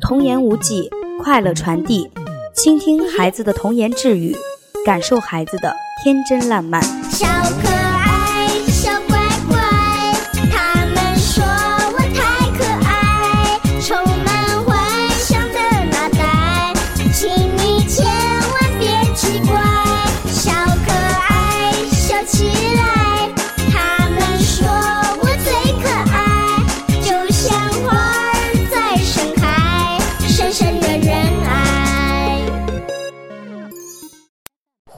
童言无忌，快乐传递，倾听孩子的童言稚语，感受孩子的天真烂漫。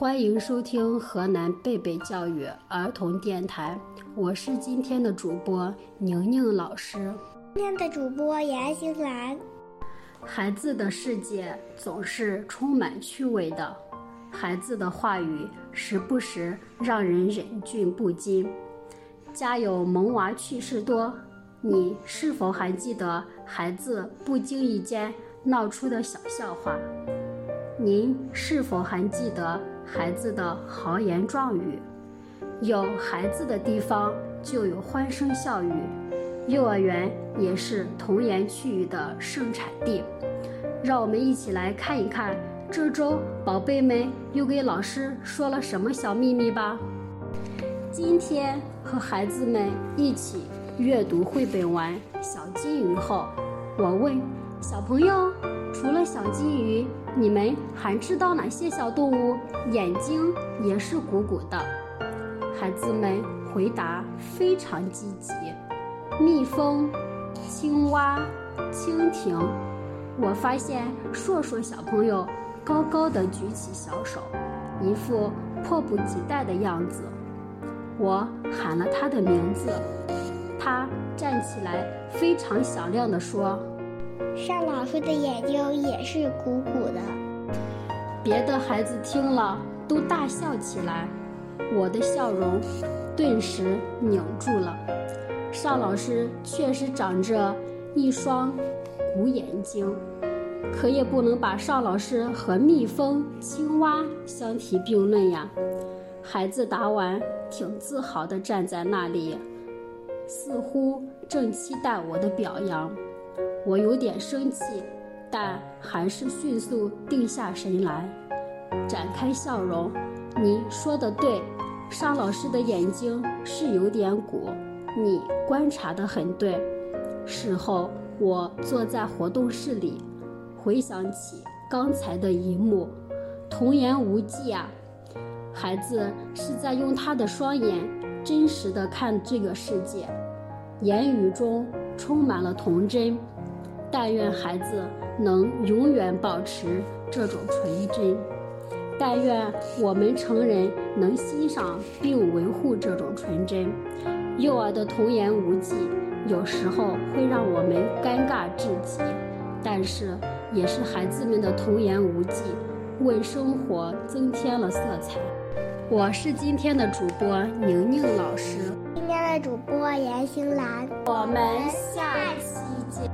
欢迎收听河南贝贝教育儿童电台，我是今天的主播宁宁老师。今天的主播严欣兰。孩子的世界总是充满趣味的，孩子的话语时不时让人忍俊不禁。家有萌娃趣事多，你是否还记得孩子不经意间闹出的小笑话？您是否还记得孩子的豪言壮语？有孩子的地方就有欢声笑语，幼儿园也是童言趣语的盛产地。让我们一起来看一看这周宝贝们又给老师说了什么小秘密吧。今天和孩子们一起阅读绘本完《小金鱼》后，我问小朋友：除了小金鱼，你们还知道哪些小动物眼睛也是鼓鼓的？孩子们回答非常积极：蜜蜂、青蛙、蜻蜓。我发现硕硕小朋友高高的举起小手，一副迫不及待的样子。我喊了他的名字，他站起来，非常响亮地说。尚老师的眼睛也是鼓鼓的。别的孩子听了都大笑起来，我的笑容顿时凝住了。邵老师确实长着一双鼓眼睛，可也不能把邵老师和蜜蜂、青蛙相提并论呀。孩子答完，挺自豪地站在那里，似乎正期待我的表扬。我有点生气，但还是迅速定下神来，展开笑容。你说的对，尚老师的眼睛是有点鼓，你观察得很对。事后，我坐在活动室里，回想起刚才的一幕，童言无忌啊！孩子是在用他的双眼真实的看这个世界，言语中充满了童真。但愿孩子能永远保持这种纯真，但愿我们成人能欣赏并维护这种纯真。幼儿的童言无忌，有时候会让我们尴尬至极，但是也是孩子们的童言无忌，为生活增添了色彩。我是今天的主播宁宁老师，今天的主播严欣兰。我们下期见。